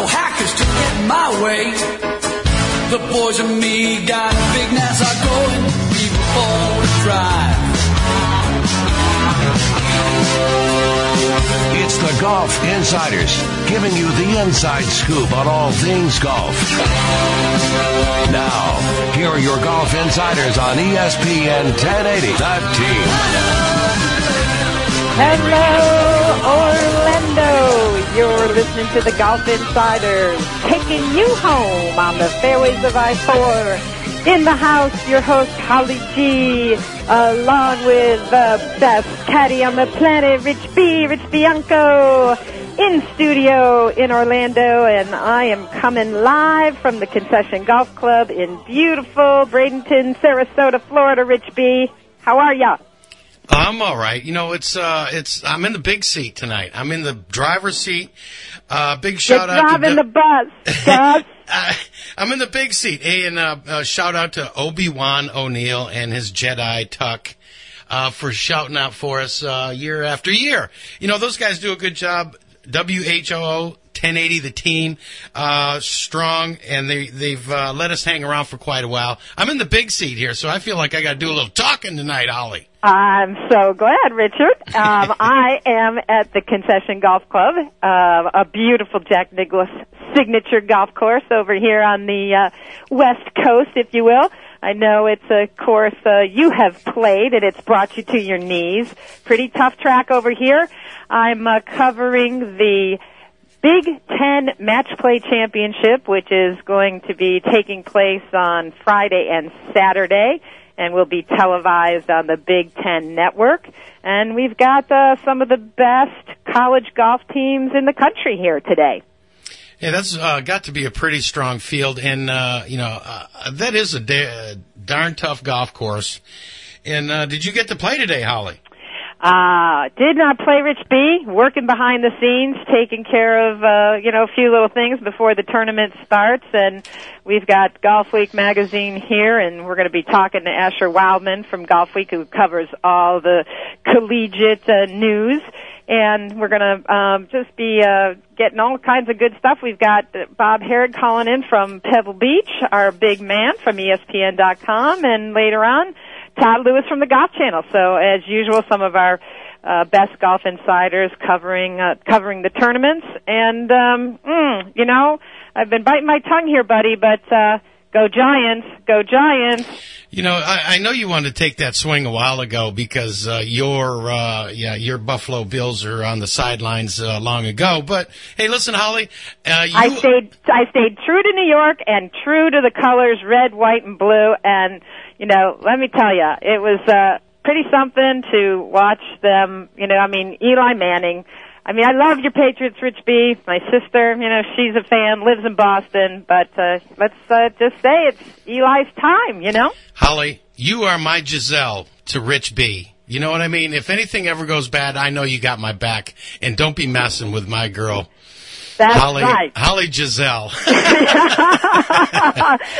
no hackers to get my way. The boys and me got a big NASA going, people four drive. It's the Golf Insiders, giving you the inside scoop on all things golf. Now, here are your Golf Insiders on ESPN 1080. The team. Hello, Orlando. You're listening to the Golf Insiders, taking you home on the fairways of I-4. In the house, your host, Holly G, along with the best caddy on the planet, Rich B, Rich Bianco, in studio in Orlando, and I am coming live from the Concession Golf Club in beautiful Bradenton, Sarasota, Florida. Rich B, how are ya? I'm all right. You know, it's uh, it's I'm in the big seat tonight. I'm in the driver's seat. Uh, big You're shout out to driving the- the bus, Gus. Uh, I'm in the big seat. Hey, and uh, uh, shout out to Obi Wan O'Neill and his Jedi Tuck uh, for shouting out for us uh, year after year. You know, those guys do a good job. WHO 1080, the team, uh, strong, and they they've uh, let us hang around for quite a while. I'm in the big seat here, so I feel like I got to do a little talking tonight, Ollie. I'm so glad, Richard. Um, I am at the Concession Golf Club, uh, a beautiful Jack Nicklaus signature golf course over here on the uh, west coast, if you will. I know it's a course uh, you have played, and it's brought you to your knees. Pretty tough track over here. I'm uh, covering the Big Ten Match Play Championship, which is going to be taking place on Friday and Saturday and will be televised on the Big Ten Network. And we've got uh, some of the best college golf teams in the country here today. Yeah, that's uh, got to be a pretty strong field, and uh, you know uh, that is a da- darn tough golf course. And uh, did you get to play today, Holly? Uh, did not play Rich B, working behind the scenes, taking care of, uh, you know, a few little things before the tournament starts. And we've got Golfweek magazine here, and we're going to be talking to Asher Wildman from Golfweek, who covers all the collegiate uh, news. And we're going to um, just be uh, getting all kinds of good stuff. We've got Bob Harig calling in from Pebble Beach, our big man from ESPN.com, and later on, Todd Lewis from the Golf Channel. So as usual, some of our uh, best golf insiders covering uh, covering the tournaments. And um, mm, you know, I've been biting my tongue here, buddy, but uh, go Giants, go Giants. You know, I, I know you wanted to take that swing a while ago because uh, your uh, yeah your Buffalo Bills are on the sidelines uh, long ago. But hey, listen, Holly, uh, you, I stayed I stayed true to New York and true to the colors red, white, and blue. And you know, let me tell you, it was uh, pretty something to watch them. You know, I mean, Eli Manning. I mean, I love your Patriots, Rich B. My sister, you know, she's a fan, lives in Boston. But uh, let's uh, just say it's Eli's time. You know. Holly, you are my Giselle to Rich B. You know what I mean? If anything ever goes bad, I know you got my back, and don't be messing with my girl. That's Holly, right. Holly Giselle.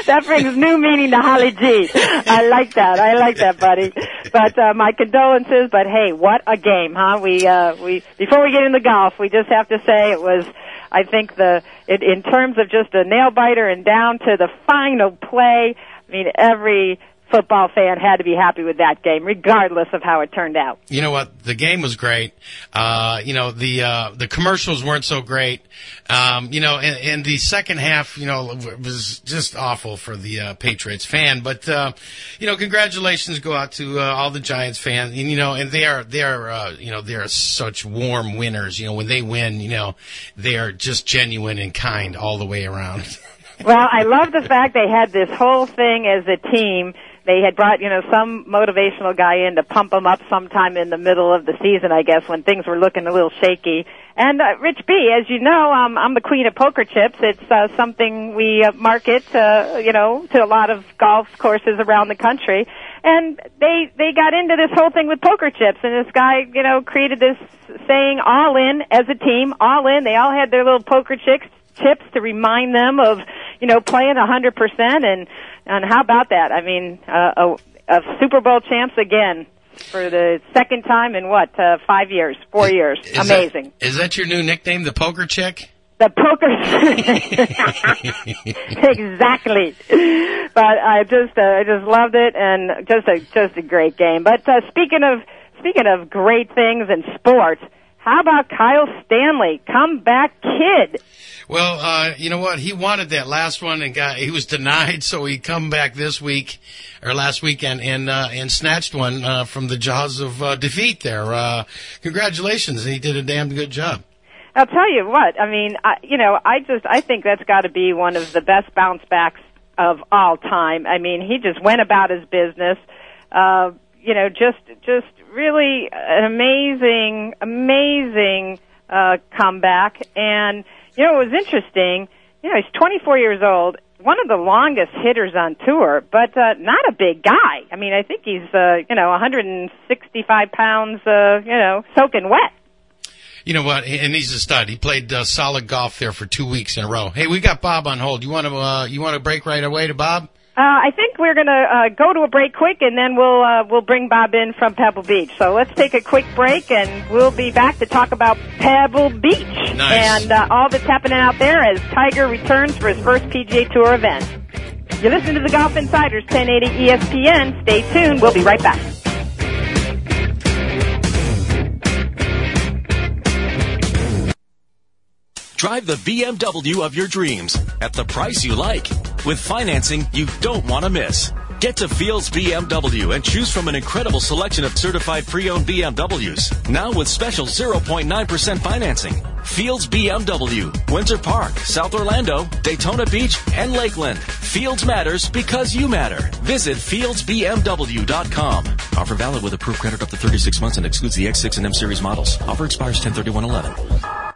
that brings new meaning to Holly G. I like that. I like that, buddy. But uh, my condolences. But hey, what a game, huh? We uh, we before we get into golf, we just have to say it was. I think the it, in terms of just a nail biter and down to the final play. I mean, every football fan had to be happy with that game, regardless of how it turned out. you know what? The game was great. Uh, you know, the, uh, the commercials weren't so great. Um, you know, and, and the second half, you know, was just awful for the, uh, Patriots fan. But, uh, you know, congratulations go out to, uh, all the Giants fans. And, you know, and they are, they are, uh, you know, they are such warm winners. You know, when they win, you know, they are just genuine and kind all the way around. Well, I love the fact they had this whole thing as a team. They had brought, you know, some motivational guy in to pump them up sometime in the middle of the season, I guess, when things were looking a little shaky. And uh, Rich B, as you know, um, I'm the queen of poker chips. It's uh, something we uh, market, uh, you know, to a lot of golf courses around the country. And they they got into this whole thing with poker chips, and this guy, you know, created this saying, "All in" as a team, all in. They all had their little poker chips chips to remind them of, you know, playing a hundred percent. And and how about that? I mean, uh, a, a Super Bowl champs again for the second time in what uh, five years, four years. Is Amazing. That, is that your new nickname, the poker chick? The poker. exactly. But I just, uh, I just loved it, and just a, just a great game. But uh, speaking of, speaking of great things in sports, how about Kyle Stanley, comeback kid? Well, uh, you know what? He wanted that last one and got he was denied, so he come back this week or last weekend and uh, and snatched one uh, from the jaws of uh, defeat. There, uh, congratulations! He did a damn good job. I'll tell you what. I mean, I, you know, I just I think that's got to be one of the best bounce backs of all time. I mean, he just went about his business. Uh, you know, just just really an amazing, amazing uh, comeback. And you know, it was interesting. You know, he's 24 years old, one of the longest hitters on tour, but uh, not a big guy. I mean, I think he's uh, you know 165 pounds, uh, you know, soaking wet. You know what? And he's a stud. He played uh, solid golf there for two weeks in a row. Hey, we got Bob on hold. You want to uh, you want to break right away to Bob? Uh, I think we're going to uh, go to a break quick, and then we'll uh, we'll bring Bob in from Pebble Beach. So let's take a quick break, and we'll be back to talk about Pebble Beach Nice. and uh, all that's happening out there as Tiger returns for his first PGA Tour event. You're listening to the Golf Insiders, 1080 ESPN. Stay tuned. We'll be right back. Drive the BMW of your dreams at the price you like with financing you don't want to miss. Get to Fields BMW and choose from an incredible selection of certified pre-owned BMWs. Now with special 0.9% financing. Fields BMW, Winter Park, South Orlando, Daytona Beach, and Lakeland. Fields matters because you matter. Visit fieldsbmw.com. Offer valid with approved credit up to 36 months and excludes the X6 and M series models. Offer expires 103111.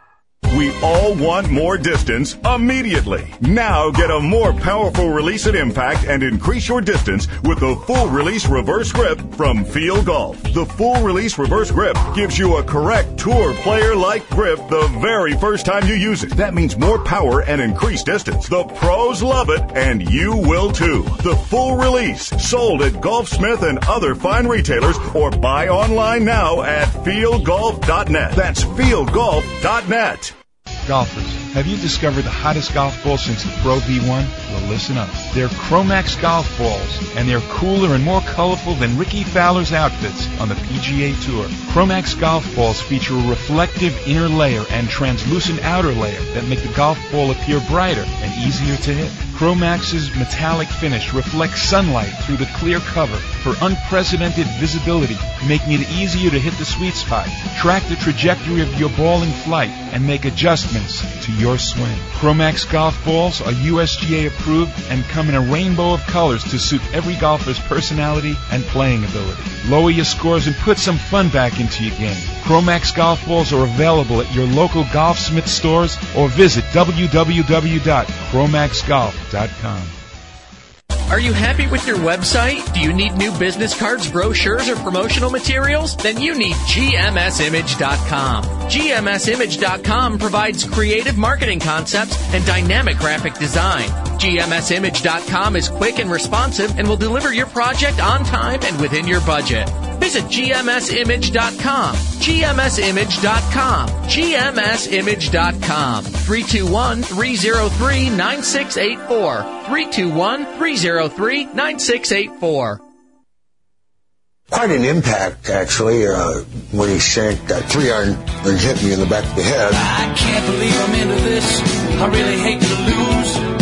We all want more distance immediately. Now get a more powerful release and impact and increase your distance with the full release reverse grip from Feel Golf. The full release reverse grip gives you a correct tour player like grip the very first time you use it. That means more power and increased distance. The pros love it and you will too. The full release sold at Golfsmith and other fine retailers or buy online now at feelgolf.net. That's feelgolf.net. Golfers, have you discovered the hottest golf ball since the Pro V1? Well, listen up. They're Chromax golf balls, and they're cooler and more colorful than Rickie Fowler's outfits on the PGA Tour. Chromax golf balls feature a reflective inner layer and translucent outer layer that make the golf ball appear brighter and easier to hit. Chromax's metallic finish reflects sunlight through the clear cover for unprecedented visibility, making it easier to hit the sweet spot. Track the trajectory of your ball in flight and make adjustments to your swing. Chromax golf balls are USGA approved and come in a rainbow of colors to suit every golfer's personality and playing ability. Lower your scores and put some fun back into your game. Chromax golf balls are available at your local Golfsmith stores or visit www.chromaxgolf.com. Are you happy with your website? Do you need new business cards, brochures, or promotional materials? Then you need GMSimage.com. GMSimage.com provides creative marketing concepts and dynamic graphic design. GMSimage.com is quick and responsive and will deliver your project on time and within your budget. Visit GMSimage.com. GMSimage.com. GMSimage.com. 321 303 9684. 321 303 9684. Quite an impact, actually, uh, when he sank that three iron and hit me in the back of the head. I can't believe I'm into this. I really hate to lose.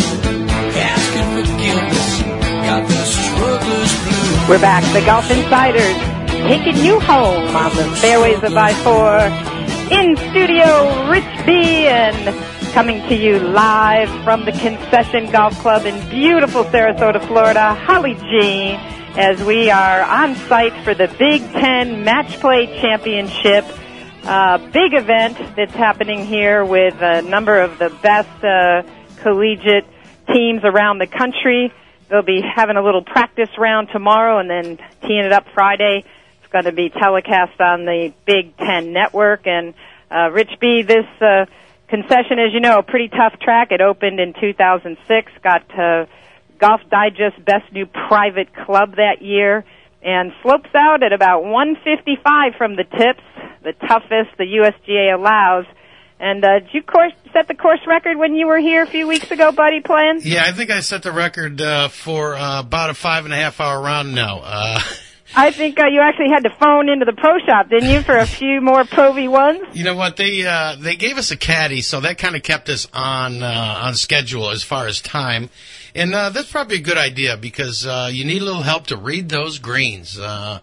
We're back. The Golf Insiders taking you home on the fairways of I-4 in studio Rich B and coming to you live from the Concession Golf Club in beautiful Sarasota, Florida. Holly G as we are on site for the Big Ten Match Play Championship. Uh, big event that's happening here with a number of the best uh, collegiate teams around the country. They'll be having a little practice round tomorrow and then teeing it up Friday. It's going to be telecast on the Big Ten Network. And uh, Rich B, this uh, concession, as you know, a pretty tough track. It opened in 2006, got uh, Golf Digest Best New Private Club that year, and slopes out at about 155 from the tips, the toughest the USGA allows. And uh, did you course set the course record when you were here a few weeks ago, buddy? Playing? Yeah, I think I set the record uh, for uh, about a five and a half hour round. No, uh, I think uh, you actually had to phone into the pro shop, didn't you, for a few more Pro V ones? you know what they uh, they gave us a caddy, so that kind of kept us on uh, on schedule as far as time. And uh, that's probably a good idea because uh, you need a little help to read those greens. Uh,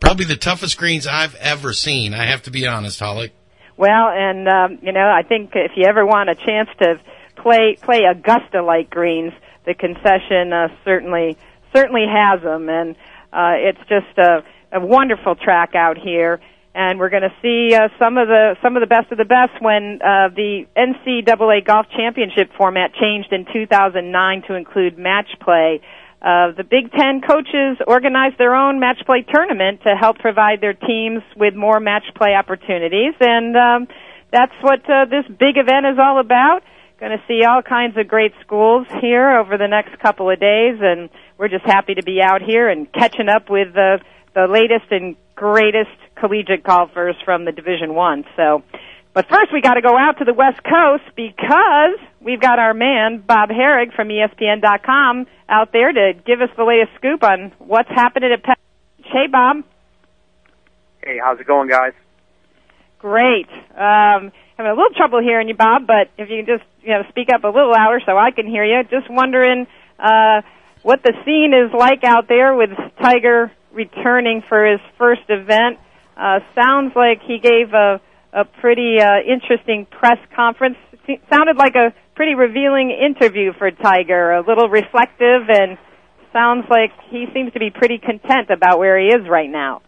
probably the toughest greens I've ever seen. I have to be honest, Holly. Well, and um, you know, I think if you ever want a chance to play play Augusta-like greens, the concession uh, certainly certainly has them, and uh, it's just a, a wonderful track out here. And we're going to see uh, some of the some of the best of the best when uh, the NCAA Golf Championship format changed in 2009 to include match play. Uh, the Big Ten coaches organized their own match play tournament to help provide their teams with more match play opportunities, and um, that's what uh, this big event is all about. Going to see all kinds of great schools here over the next couple of days, and we're just happy to be out here and catching up with the the latest and greatest collegiate golfers from the Division One. So, but first we got to go out to the West Coast because we've got our man Bob Harig from ESPN.com out there to give us the latest scoop on what's happening at Penn. Hey, Bob. Hey, how's it going, guys? Great. Um, having a little trouble hearing you, Bob, but if you can just you know speak up a little louder so I can hear you. Just wondering uh, what the scene is like out there with Tiger returning for his first event. Uh, sounds like he gave a a pretty uh, interesting press conference. Sounded like a pretty revealing interview for Tiger. A little reflective and sounds like he seems to be pretty content about where he is right now.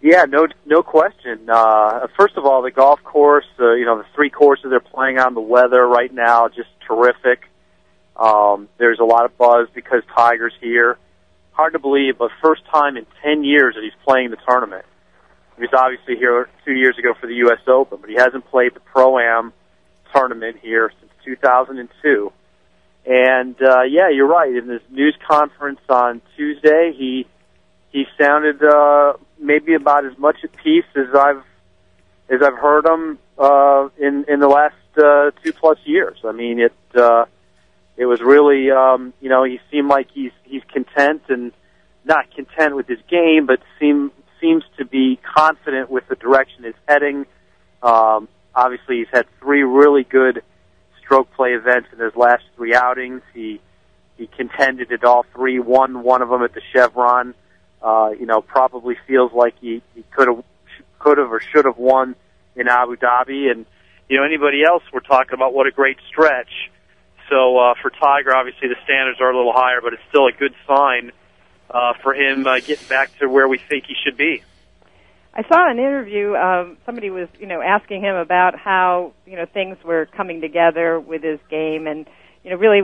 Yeah, no, no question. Uh, first of all, the golf course, uh, you know, the three courses they're playing on, the weather right now, just terrific. Um, there's a lot of buzz because Tiger's here. Hard to believe, but first time in 10 years that he's playing the tournament. He was obviously here two years ago for the U.S. Open, but he hasn't played the Pro-Am tournament here since 2002. And, uh, yeah, you're right. In this news conference on Tuesday, he, he sounded, uh, maybe about as much at peace as I've, as I've heard him, uh, in, in the last, uh, two plus years. I mean, it, uh, it was really, um, you know, he seemed like he's, he's content and not content with his game, but seem, seems to be confident with the direction it's heading. Um, obviously, he's had three really good stroke play events in his last three outings. He he contended at all three, won one of them at the Chevron. Uh, you know, probably feels like he he could have could have or should have won in Abu Dhabi. And you know, anybody else, we're talking about what a great stretch. So uh, for Tiger, obviously the standards are a little higher, but it's still a good sign uh, for him uh, getting back to where we think he should be. I saw an interview. Um, somebody was, you know, asking him about how you know things were coming together with his game, and you know, really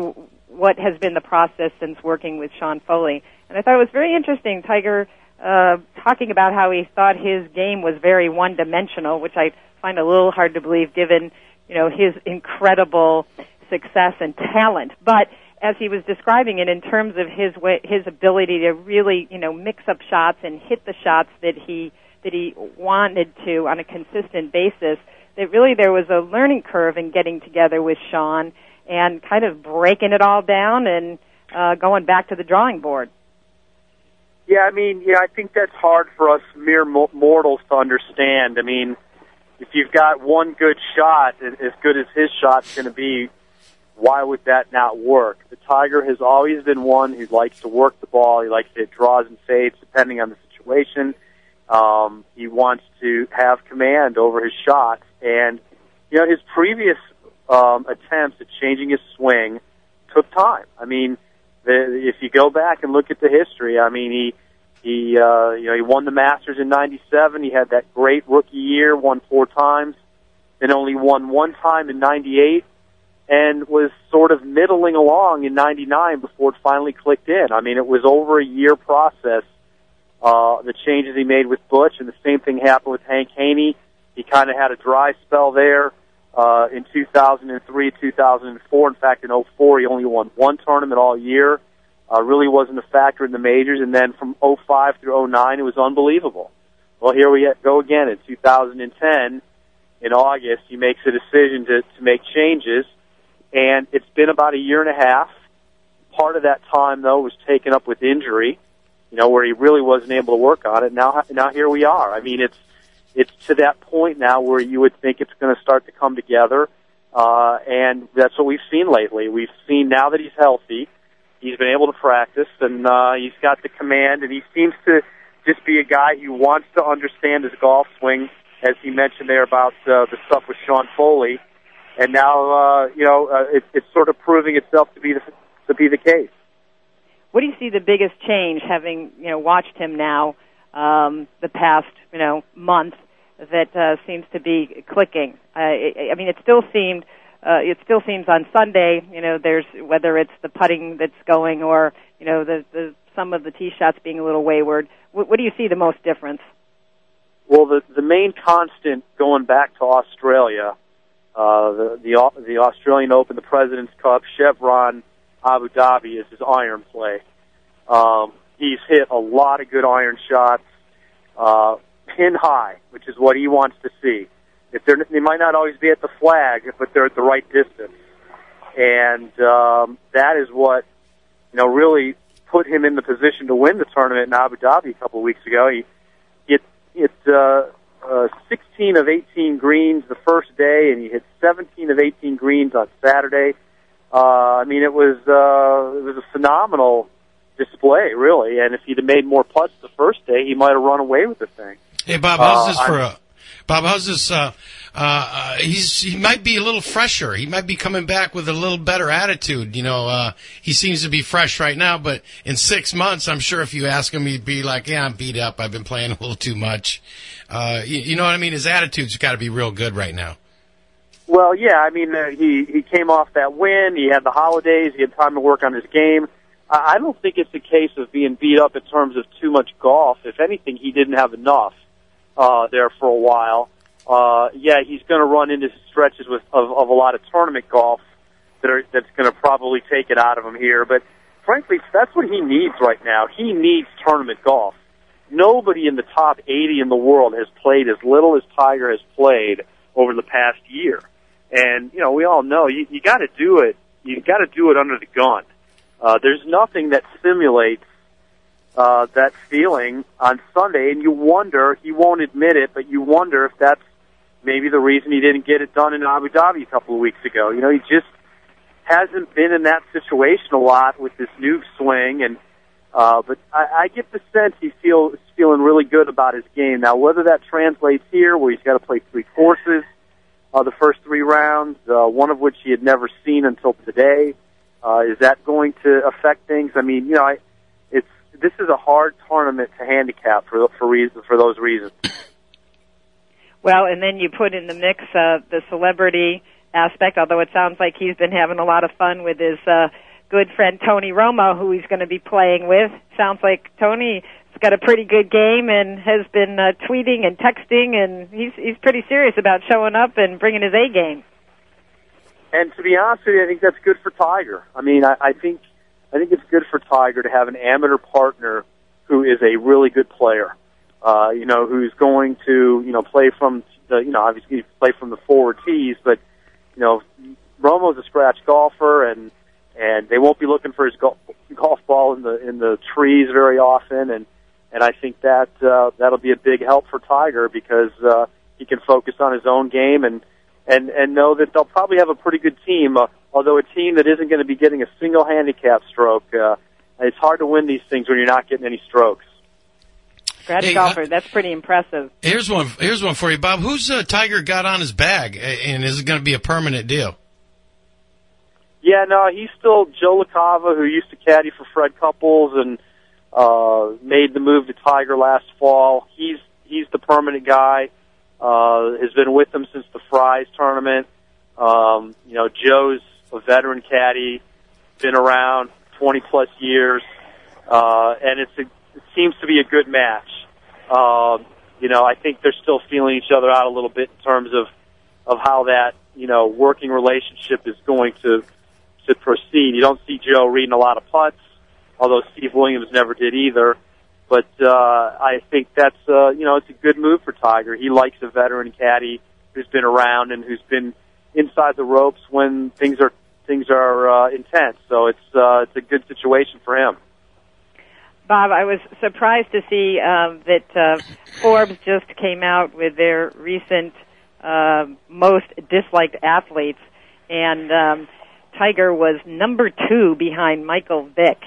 what has been the process since working with Sean Foley. And I thought it was very interesting. Tiger uh, talking about how he thought his game was very one-dimensional, which I find a little hard to believe, given you know his incredible success and talent. But as he was describing it in terms of his way, his ability to really, you know, mix up shots and hit the shots that he he wanted to on a consistent basis, that really there was a learning curve in getting together with Sean and kind of breaking it all down and uh, going back to the drawing board. Yeah, I mean, yeah, I think that's hard for us mere mortals to understand. I mean, if you've got one good shot, as good as his shot's going to be, why would that not work? The Tiger has always been one who likes to work the ball. He likes to hit draws and fades depending on the situation. Um, he wants to have command over his shots, and you know his previous um, attempts at changing his swing took time. I mean, the, if you go back and look at the history, I mean, he he uh, you know he won the Masters in '97. He had that great rookie year, won four times, then only won one time in '98, and was sort of middling along in '99 before it finally clicked in. I mean, it was over a year process. Uh, the changes he made with Butch, and the same thing happened with Hank Haney. He kind of had a dry spell there uh, in 2003, 2004. In fact, in 04, he only won one tournament all year. Uh, really wasn't a factor in the majors. And then from 05 through 09, it was unbelievable. Well, here we go again in 2010. in August, he makes a decision to, to make changes, and it's been about a year and a half. Part of that time, though, was taken up with injury, you know, where he really wasn't able to work on it. Now, now here we are. I mean, it's it's to that point now where you would think it's going to start to come together, uh, and that's what we've seen lately. We've seen now that he's healthy, he's been able to practice, and uh, he's got the command, and he seems to just be a guy who wants to understand his golf swing, as he mentioned there about uh, the stuff with Sean Foley, and now uh, you know uh, it, it's sort of proving itself to be the to be the case. What do you see the biggest change, having you know watched him now um, the past you know month, that uh, seems to be clicking? Uh, I, I mean, it still seemed. Uh, it still seems on Sunday, you know, there's whether it's the putting that's going or you know the, the some of the tee shots being a little wayward. What, what do you see the most difference? Well, the the main constant going back to Australia, uh, the the the Australian Open, the President's Cup, Chevron, Abu Dhabi is his iron play. Um, he's hit a lot of good iron shots, uh, pin high, which is what he wants to see. If they're, they might not always be at the flag, but they're at the right distance, and um, that is what you know really put him in the position to win the tournament in Abu Dhabi a couple of weeks ago. He hit hit uh, uh, 16 of 18 greens the first day, and he hit 17 of 18 greens on Saturday. Uh, I mean, it was uh, it was a phenomenal display, really. And if he'd have made more putts the first day, he might have run away with the thing. Hey, Bob, how's Uh, this for a Bob? How's this? Uh, uh, uh, he's he might be a little fresher. He might be coming back with a little better attitude. You know, uh, he seems to be fresh right now, but in six months, I'm sure if you ask him, he'd be like, "Yeah, I'm beat up. I've been playing a little too much." Uh, you, you know what I mean? His attitude's got to be real good right now. Well, yeah, I mean, uh, he he came off that win. He had the holidays. He had time to work on his game. I, I don't think it's a case of being beat up in terms of too much golf. If anything, he didn't have enough uh, there for a while. Uh, yeah, he's going to run into stretches with of, of a lot of tournament golf that are that's going to probably take it out of him here. But frankly, that's what he needs right now. He needs tournament golf. Nobody in the top 80 in the world has played as little as Tiger has played over the past year. And you know, we all know you, you got to do it. You got to do it under the gun. Uh, there's nothing that simulates uh, that feeling on Sunday, and you wonder. He won't admit it, but you wonder if that's maybe the reason he didn't get it done in Abu Dhabi a couple of weeks ago. You know, he just hasn't been in that situation a lot with this new swing, and uh, but I, I get the sense he feels feeling really good about his game now. Whether that translates here, where he's got to play three courses, uh, the first three rounds, uh, one of which he had never seen until today, uh, is that going to affect things? I mean, you know, I, it's this is a hard tournament to handicap for for reasons for those reasons. Well, and then you put in the mix uh, the celebrity aspect. Although it sounds like he's been having a lot of fun with his uh, good friend Tony Romo, who he's going to be playing with. Sounds like Tony's got a pretty good game and has been uh, tweeting and texting, and he's he's pretty serious about showing up and bringing his A game. And to be honest with you, I think that's good for Tiger. I mean, I, I think I think it's good for Tiger to have an amateur partner who is a really good player. Uh, you know, who's going to you know play from the you know obviously play from the forward tees, but you know Romo's a scratch golfer, and and they won't be looking for his golf, golf ball in the in the trees very often, and and I think that uh, that'll be a big help for Tiger because uh, he can focus on his own game and and and know that they'll probably have a pretty good team. Uh, although a team that isn't going to be getting a single handicap stroke, uh, it's hard to win these things when you're not getting any strokes. Scratch Hey, golfer, that's pretty impressive. Here's one. Here's one for you, Bob. Who's uh, Tiger got on his bag, and is it going to be a permanent deal? Yeah, no, he's still Joe LaCava, who used to caddy for Fred Couples and uh, made the move to Tiger last fall. He's he's the permanent guy. Uh, has been with them since the Fry's tournament. Um, you know, Joe's a veteran caddy, been around 20 plus years, uh, and it's a, it seems to be a good match. Uh, you know, I think they're still feeling each other out a little bit in terms of of how that you know working relationship is going to to proceed. You don't see Joe reading a lot of putts, although Steve Williams never did either. But uh, I think that's uh, you know it's a good move for Tiger. He likes a veteran caddy who's been around and who's been inside the ropes when things are things are uh, intense. So it's uh, it's a good situation for him. Bob, I was surprised to see um, that uh, Forbes just came out with their recent uh, most disliked athletes, and um, Tiger was number two behind Michael Vick.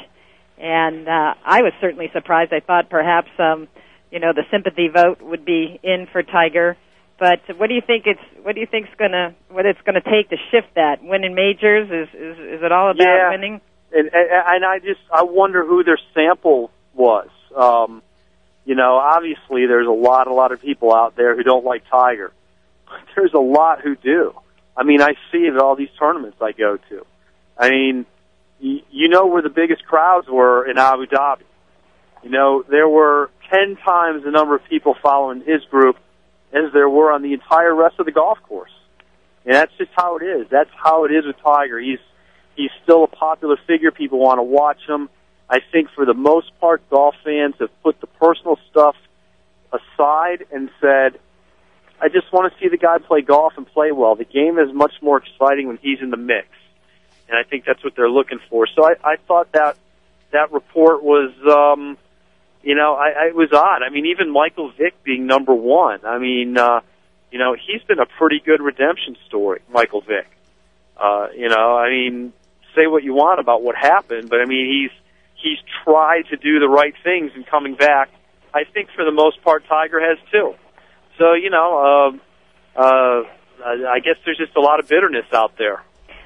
And uh, I was certainly surprised. I thought perhaps, um, you know, the sympathy vote would be in for Tiger. But what do you think it's what do you think's gonna what it's gonna take to shift that? Winning majors is is, is it all about Yeah. winning? and, and and I just I wonder who their sample was. Um, you know, obviously there's a lot a lot of people out there who don't like Tiger. But there's a lot who do. I mean, I see it at all these tournaments I go to. I mean, you know where the biggest crowds were in Abu Dhabi. You know, there were 10 times the number of people following his group as there were on the entire rest of the golf course. And that's just how it is. That's how it is with Tiger. He's he's still a popular figure. People want to watch him. I think for the most part, golf fans have put the personal stuff aside and said, I just want to see the guy play golf and play well. The game is much more exciting when he's in the mix. And I think that's what they're looking for. So I, I thought that that report was, um, you know, I, I it was odd. I mean, even Michael Vick being number one. I mean, uh, you know, he's been a pretty good redemption story, Michael Vick. Uh, you know, I mean, say what you want about what happened, but I mean, he's he's tried to do the right things and coming back. I think for the most part, Tiger has too. So you know, uh, uh, I guess there's just a lot of bitterness out there.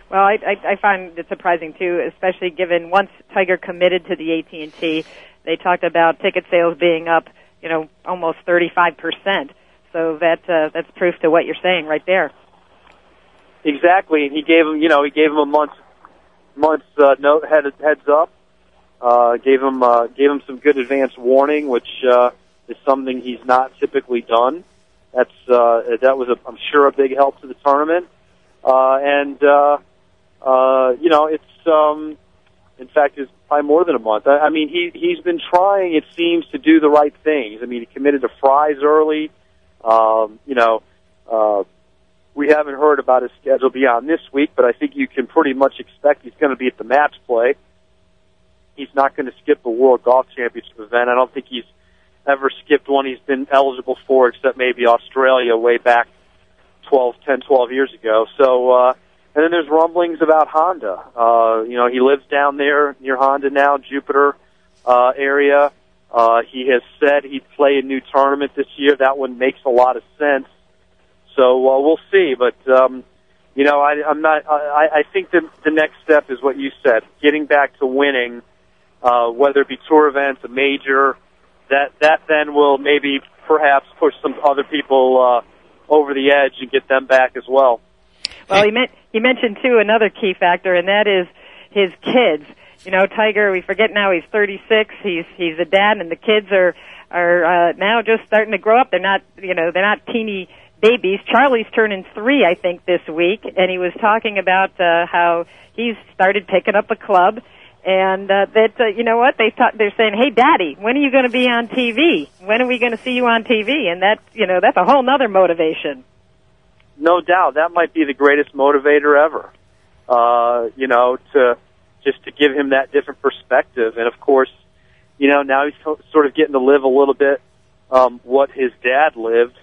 Well, I, I, I find it surprising too, especially given once Tiger committed to the AT&T, they talked about ticket sales being up, you know, almost 35 percent. So that uh, that's proof to what you're saying right there. Exactly, and he gave him, you know, he gave him a month, month's uh, note head, heads up. Uh, gave him, uh, gave him some good advance warning, which uh, is something he's not typically done. That's uh, that was, a, I'm sure, a big help to the tournament. Uh, and uh, uh, you know, it's um, in fact, it's probably more than a month. I, I mean, he he's been trying, it seems, to do the right things. I mean, he committed to Fry's early. Um, you know, uh, we haven't heard about his schedule beyond this week, but I think you can pretty much expect he's going to be at the match play. He's not going to skip the World Golf Championship event. I don't think he's ever skipped one he's been eligible for, except maybe Australia way back 12, 10, 12 years ago. So, uh, and then there's rumblings about Honda. Uh, you know, he lives down there near Honda now, Jupiter, uh, area. Uh, he has said he'd play a new tournament this year. That one makes a lot of sense. So, uh, we'll see. But, um, you know, I, I'm not, I, I think the, the next step is what you said, getting back to winning, uh, whether it be tour events, a major, that, that then will maybe perhaps push some other people, uh, over the edge and get them back as well. Well, he meant he mentioned too another key factor, and that is his kids. You know, Tiger. We forget now he's 36. He's he's a dad, and the kids are are uh, now just starting to grow up. They're not you know they're not teeny babies. Charlie's turning three, I think, this week, and he was talking about uh, how he's started picking up a club. And uh, that uh, you know what they ta- they're saying, hey, Daddy, when are you going to be on TV? When are we going to see you on TV? And that you know that's a whole nother motivation. No doubt that might be the greatest motivator ever. Uh, you know, to just to give him that different perspective, and of course, you know, now he's so- sort of getting to live a little bit um, what his dad lived.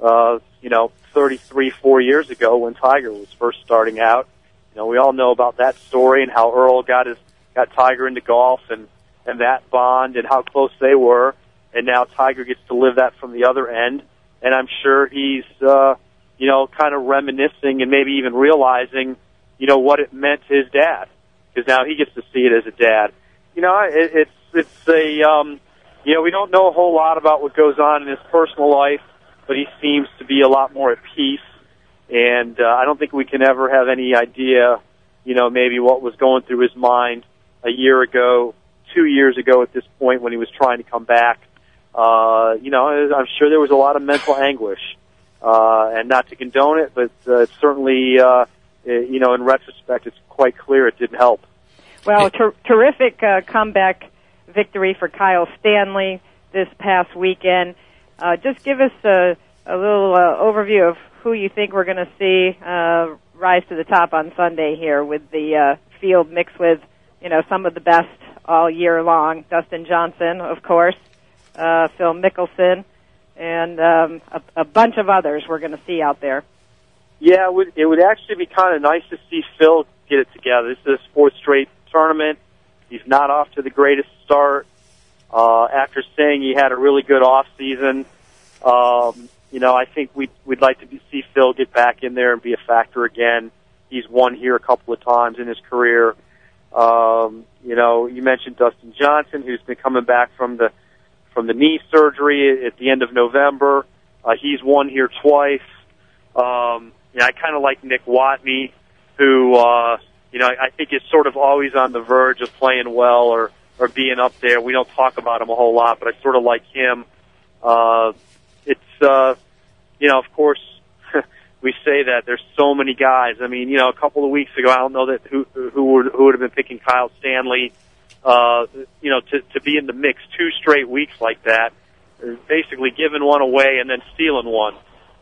Uh, you know, 33, four years ago when Tiger was first starting out. You know, we all know about that story and how Earl got his got Tiger into golf and and that bond and how close they were. And now Tiger gets to live that from the other end. And I'm sure he's, uh, you know, kind of reminiscing and maybe even realizing, you know, what it meant to his dad. Because now he gets to see it as a dad. You know, it, it's, it's a, um, you know, we don't know a whole lot about what goes on in his personal life, but he seems to be a lot more at peace. And, uh, I don't think we can ever have any idea, you know, maybe what was going through his mind a year ago, two years ago at this point when he was trying to come back. Uh, you know, I'm sure there was a lot of mental anguish, uh, and not to condone it, but uh, certainly, uh, you know, in retrospect, it's quite clear it didn't help. Well, ter- terrific uh, comeback victory for Kyle Stanley this past weekend. Uh, just give us a, a little uh, overview of who you think we're going to see uh, rise to the top on Sunday here with the uh, field mixed with, you know, some of the best all year long. Dustin Johnson, of course, uh, Phil Mickelson, and um, a, a bunch of others we're going to see out there. Yeah, it would, it would actually be kind of nice to see Phil get it together. This is his fourth straight tournament. He's not off to the greatest start. Uh, after saying he had a really good off season, um, you know, I think we'd, we'd like to see Phil get back in there and be a factor again. He's won here a couple of times in his career. Um, you know, you mentioned Dustin Johnson, who's been coming back from the from the knee surgery at the end of November. Uh, he's won here twice. Um, yeah, I kind of like Nick Watney, who uh, you know I think is sort of always on the verge of playing well or or being up there. We don't talk about him a whole lot, but I sort of like him. Uh, it's uh, you know, of course, we say that there's so many guys. I mean, you know, a couple of weeks ago, I don't know that who who would who would have been picking Kyle Stanley. You know, to to be in the mix two straight weeks like that, basically giving one away and then stealing one.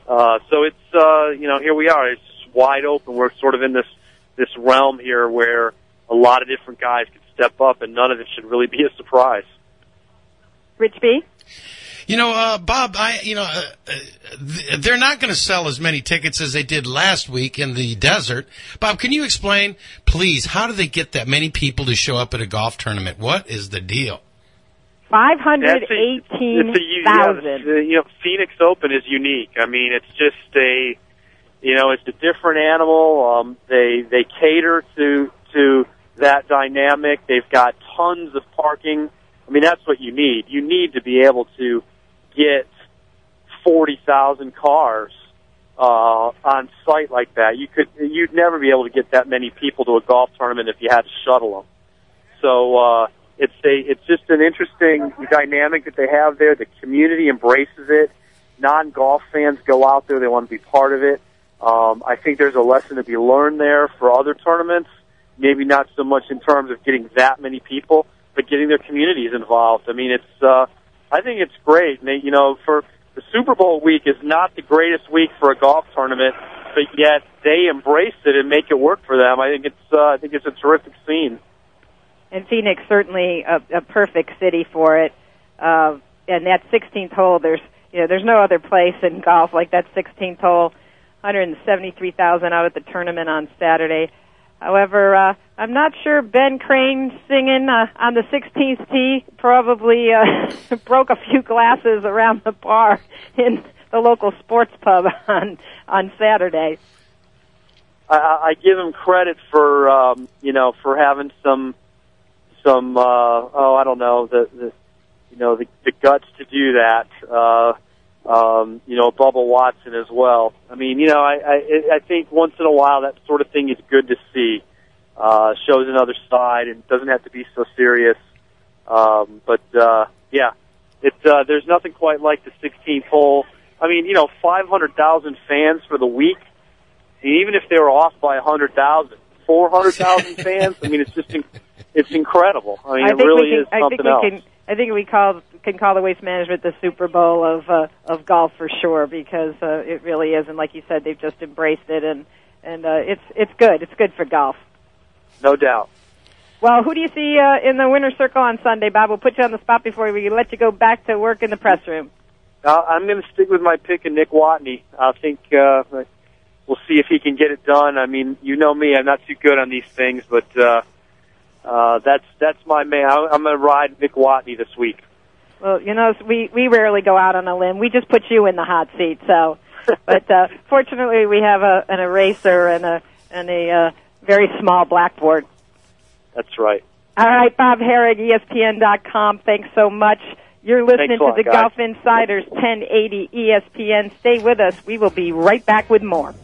Uh, so it's uh, you know here we are. It's wide open. We're sort of in this this realm here where a lot of different guys can step up, and none of it should really be a surprise. Rich B. You know, uh, Bob, I, you know, uh, uh, they're not going to sell as many tickets as they did last week in the desert. Bob, can you explain, please, how do they get that many people to show up at a golf tournament? What is the deal? Five hundred eighteen thousand. You know, Phoenix Open is unique. I mean, it's just a, you know, it's a different animal. Um, they they cater to to that dynamic. They've got tons of parking. I mean, that's what you need. You need to be able to get forty thousand cars uh, on site like that. You could you'd never be able to get that many people to a golf tournament if you had to shuttle them. So uh, it's a it's just an interesting dynamic that they have there. The community embraces it. Non golf fans go out there; they want to be part of it. Um, I think there's a lesson to be learned there for other tournaments. Maybe not so much in terms of getting that many people, but getting their communities involved. I mean, it's uh, I think it's great. You know, for the Super Bowl week is not the greatest week for a golf tournament, but yet they embrace it and make it work for them. I think it's uh, I think it's a terrific scene. And Phoenix certainly a, a perfect city for it. Uh, and that 16th hole, there's you know there's no other place in golf like that 16th hole. 173,000 out at the tournament on Saturday. However, uh, I'm not sure Ben Crane singing uh, on the 16th tee probably uh, broke a few glasses around the bar in the local sports pub on on Saturday. I, I give him credit for um, you know for having some some uh, oh I don't know the, the you know the, the guts to do that. Uh, um, you know, Bubba Watson as well. I mean, you know, I, I, I think once in a while that sort of thing is good to see. Uh, shows another side and doesn't have to be so serious. Um, but, uh, yeah, it, uh, there's nothing quite like the 16th hole. I mean, you know, 500,000 fans for the week. Even if they were off by 100,000, 400,000 fans, I mean, it's just, in, it's incredible. I mean, I it really can, is something I think else. Can, I think we call can call the waste management the Super Bowl of uh, of golf for sure because uh, it really is, and like you said, they've just embraced it, and and uh, it's it's good. It's good for golf. No doubt. Well, who do you see uh, in the winner's circle on Sunday, Bob? We'll put you on the spot before we let you go back to work in the press room. Uh, I'm going to stick with my pick of Nick Watney. I think uh, we'll see if he can get it done. I mean, you know me; I'm not too good on these things, but uh, uh, that's that's my man. I'm going to ride Nick Watney this week. Well, you know, we we rarely go out on a limb. We just put you in the hot seat. So, but uh, fortunately, we have a an eraser and a and a uh, very small blackboard. That's right. All right, Bob Harig, ESPN.com. Thanks so much. You're listening Thanks lot, to the guys. Golf Insiders 1080 ESPN. Stay with us. We will be right back with more.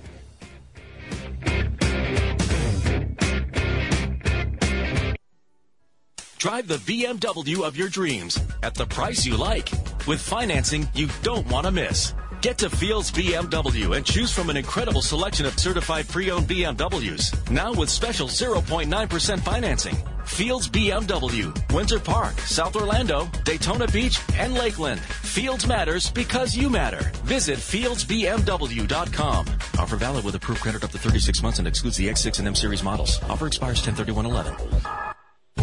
Drive the BMW of your dreams at the price you like with financing you don't want to miss. Get to Fields BMW and choose from an incredible selection of certified pre-owned BMWs. Now with special 0.9% financing. Fields BMW, Winter Park, South Orlando, Daytona Beach, and Lakeland. Fields matters because you matter. Visit fieldsbmw.com. Offer valid with approved credit up to 36 months and excludes the X6 and M series models. Offer expires 103111.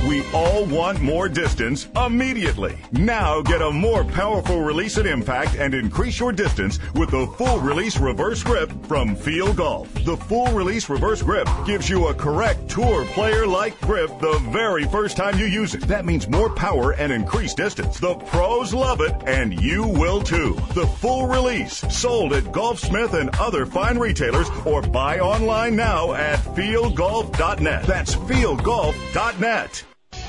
We all want more distance immediately. Now get a more powerful release and impact and increase your distance with the full release reverse grip from Field Golf. The full release reverse grip gives you a correct tour player like grip the very first time you use it. That means more power and increased distance. The pros love it and you will too. The full release sold at Golfsmith and other fine retailers or buy online now at fieldgolf.net. That's fieldgolf.net.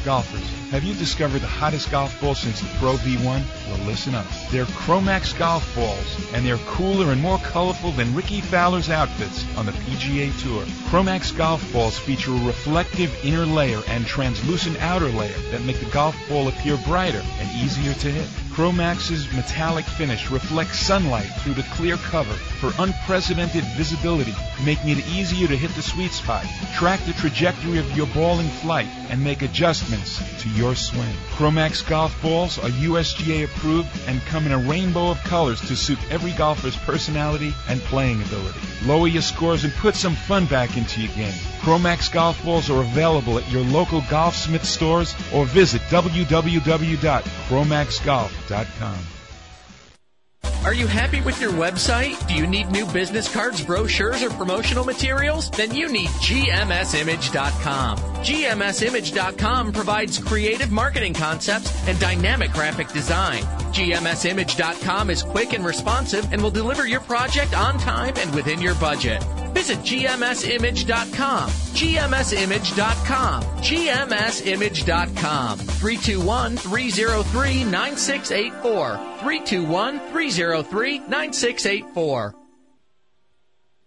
Golfers, have you discovered the hottest golf ball since the Pro V1? Well, listen up. They're Chromax golf balls, and they're cooler and more colorful than Rickie Fowler's outfits on the PGA Tour. Chromax golf balls feature a reflective inner layer and translucent outer layer that make the golf ball appear brighter and easier to hit. Chromax's metallic finish reflects sunlight through the clear cover for unprecedented visibility, making it easier to hit the sweet spot, track the trajectory of your ball in flight, and make adjustments to your swing. Chromax golf balls are USGA approved and come in a rainbow of colors to suit every golfer's personality and playing ability. Lower your scores and put some fun back into your game. Chromax golf balls are available at your local Golfsmith stores or visit www.chromaxgolf.com. Are you happy with your website? Do you need new business cards, brochures, or promotional materials? Then you need GMSimage.com. GMSimage.com provides creative marketing concepts and dynamic graphic design. GMSimage.com is quick and responsive and will deliver your project on time and within your budget. Visit GMSimage.com. GMSimage.com. GMSimage.com. 321 303 9684. 321 303 9684.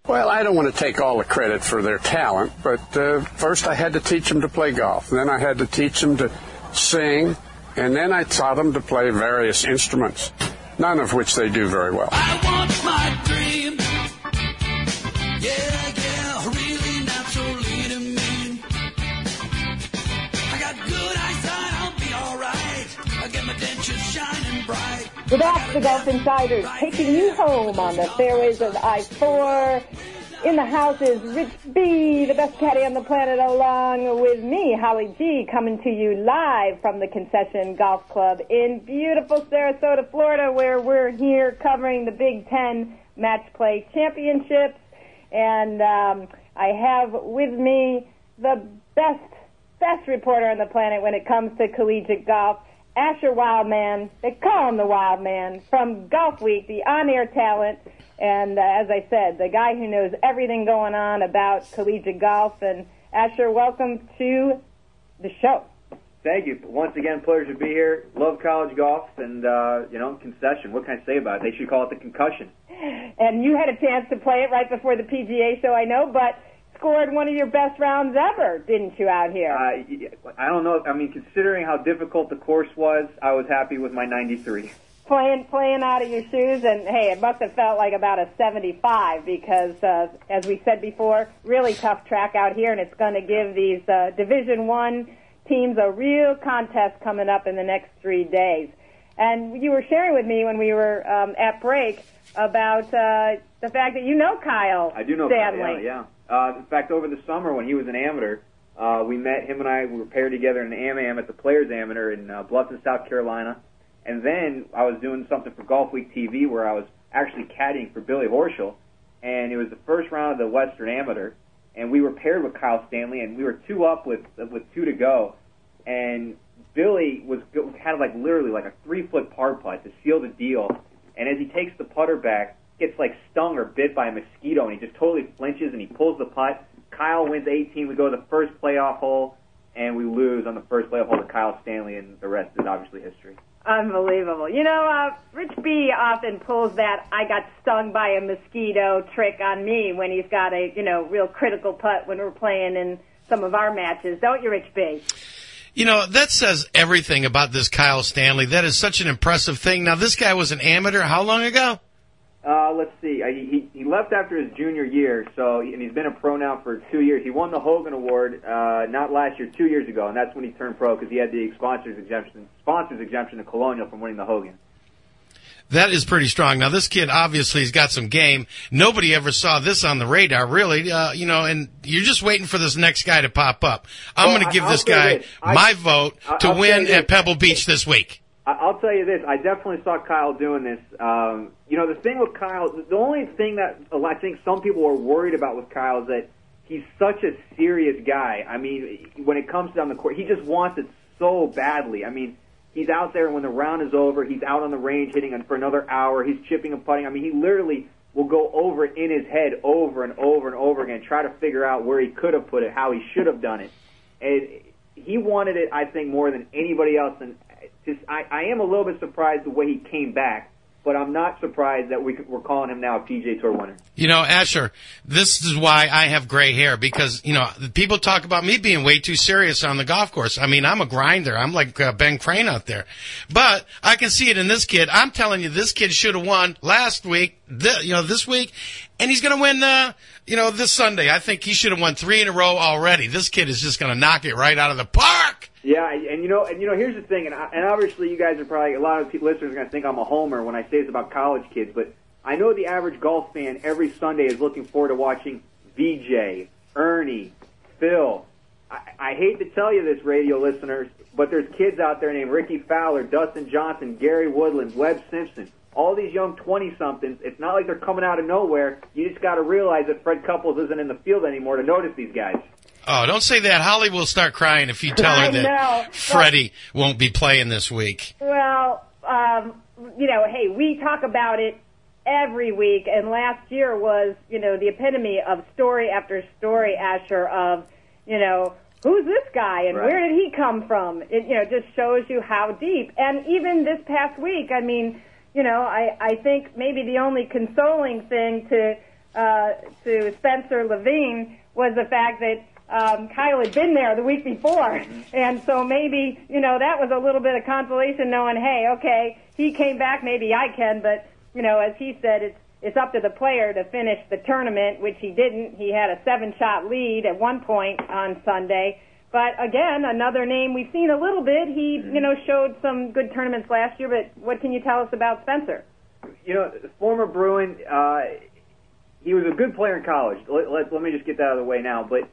Well, I don't want to take all the credit for their talent, but uh, first I had to teach them to play golf. Then I had to teach them to sing, and then I taught them to play various instruments, none of which they do very well. With Off the Golf Insiders, taking you home on the fairways of I-4. In the house is Rich B, the best caddy on the planet, along with me, Holly G, coming to you live from the Concession Golf Club in beautiful Sarasota, Florida, where we're here covering the Big Ten Match Play Championships. And um, I have with me the best, best reporter on the planet when it comes to collegiate golf, Asher Wildman. They call him the Wildman from Golfweek, the on-air talent. And uh, as I said, the guy who knows everything going on about collegiate golf. And Asher, welcome to the show. Thank you. Once again, pleasure to be here. Love college golf and, uh, you know, concession. What can I say about it? They should call it the concussion. And you had a chance to play it right before the PGA show, I know, but scored one of your best rounds ever, didn't you, out here? Uh, I don't know. I mean, considering how difficult the course was, I was happy with my 93. playing playing out of your shoes and hey it must have felt like about a 75 because uh, as we said before really tough track out here and it's going to give these uh, division 1 teams a real contest coming up in the next 3 days and you were sharing with me when we were um, at break about uh, the fact that you know Kyle I do know Stanley Kyle, yeah. yeah. Uh, in fact, over the summer when he was an amateur, uh, we met him and I. We were paired together in an am at the Players Amateur in uh, Bluffton, South Carolina. And then I was doing something for Golfweek TV where I was actually caddying for Billy Horschel, and it was the first round of the Western Amateur, and we were paired with Kyle Stanley, and we were two up with with two to go, and Billy was of like literally like a three foot par putt to seal the deal, and as he takes the putter back, gets like stung or bit by a mosquito, and he just totally and he pulls the putt. Kyle wins 18. We go to the first playoff hole, and we lose on the first playoff hole to Kyle Stanley, and the rest is obviously history. Unbelievable. You know, uh, Rich B often pulls that I got stung by a mosquito trick on me when he's got a, you know, real critical putt when we're playing in some of our matches. Don't you, Rich B? You know, that says everything about this Kyle Stanley. That is such an impressive thing. Now, this guy was an amateur how long ago? Uh, let's see. I, he, he left after his junior year, so and he's been a pro now for two years. He won the Hogan Award uh, not last year, two years ago, and that's when he turned pro because he had the sponsors exemption, sponsors exemption to Colonial from winning the Hogan. That is pretty strong. Now, this kid obviously has got some game. Nobody ever saw this on the radar, really. Uh, you know, and you're just waiting for this next guy to pop up. I'm Well, going to give I'll this guy this. I- my vote to I'll win at Pebble Beach this week. I'll tell you this. I definitely saw Kyle doing this. Um, you know, the thing with Kyle, the only thing that I think some people are worried about with Kyle is that he's such a serious guy. I mean, when it comes down the court, he just wants it so badly. I mean, he's out there and when the round is over, he's out on the range hitting for another hour. He's chipping and putting. I mean, he literally will go over it in his head over and over and over again, try to figure out where he could have put it, how he should have done it. And he wanted it, I think, more than anybody else. And just, I, I am a little bit surprised the way he came back, but I'm not surprised that we, could- we're calling him now a PJ Tour winner. You know, Asher, this is why I have gray hair because, you know, people talk about me being way too serious on the golf course. I mean, I'm a grinder. I'm like uh, Ben Crane out there. But I can see it in this kid. I'm telling you, this kid should have won last week, th- you know, this week, and he's going to win, uh, you know, this Sunday. I think he should have won three in a row already. This kid is just going to knock it right out of the park. Yeah, and you know, and you know, here's the thing, and, I, and obviously, you guys are probably a lot of people, listeners are going to think I'm a homer when I say this about college kids, but I know the average golf fan every Sunday is looking forward to watching VJ, Ernie, Phil. I, I hate to tell you this, radio listeners, but there's kids out there named Rickie Fowler, Dustin Johnson, Gary Woodland, Webb Simpson. All these young 20 somethings, it's not like they're coming out of nowhere. You just got to realize that Fred Couples isn't in the field anymore to notice these guys. Oh, don't say that. Holly will start crying if you tell I her that know. Freddie won't be playing this week. Well, um, you know, hey, we talk about it every week, and last year was, you know, the epitome of story after story, Asher, of, you know, who's this guy and Right. where did he come from? It, you know, just shows you how deep. And even this past week, I mean, you know, I, I think maybe the only consoling thing to, uh, to Spencer Levin was the fact that um, Kyle had been there the week before, and so maybe you know that was a little bit of consolation, knowing, hey, okay, he came back, maybe I can, but you know, as he said, it's it's up to the player to finish the tournament, which he didn't. He had a seven-shot lead at one point on Sunday, but again, another name we've seen a little bit. He you know showed some good tournaments last year, but what can you tell us about Spencer? you know, former Bruin, uh, he was a good player in college. Let, let, let me just get that out of the way now. But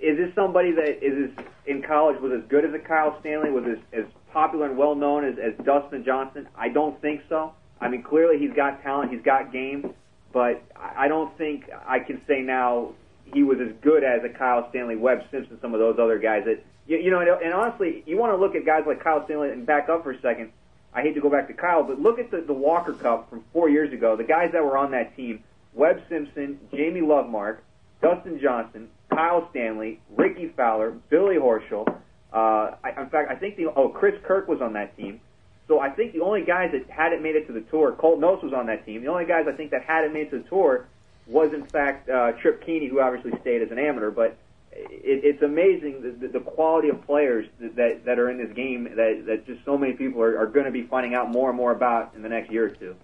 is this somebody that is in college was as good as a Kyle Stanley, was as, as popular and well known as, as Dustin Johnson? I don't think so. I mean, clearly he's got talent, he's got game, but I don't think I can say now he was as good as a Kyle Stanley, Webb Simpson, some of those other guys that you, you know. And, and honestly, you want to look at guys like Kyle Stanley and back up for a second. I hate to go back to Kyle, but look at the, the Walker Cup from four years ago. The guys that were on that team: Webb Simpson, Jamie Lovemark, Dustin Johnson, Kyle Stanley, Rickie Fowler, Billy Horschel. Uh, I, in fact, I think the oh Chris Kirk was on that team. So I think the only guys that hadn't made it to the tour, Colt Knost was on that team. The only guys I think that hadn't made it to the tour was in fact uh, Trip Kuehne, who obviously stayed as an amateur. But it, it's amazing the, the, the quality of players that that are in this game that that just so many people are, are going to be finding out more and more about in the next year or two.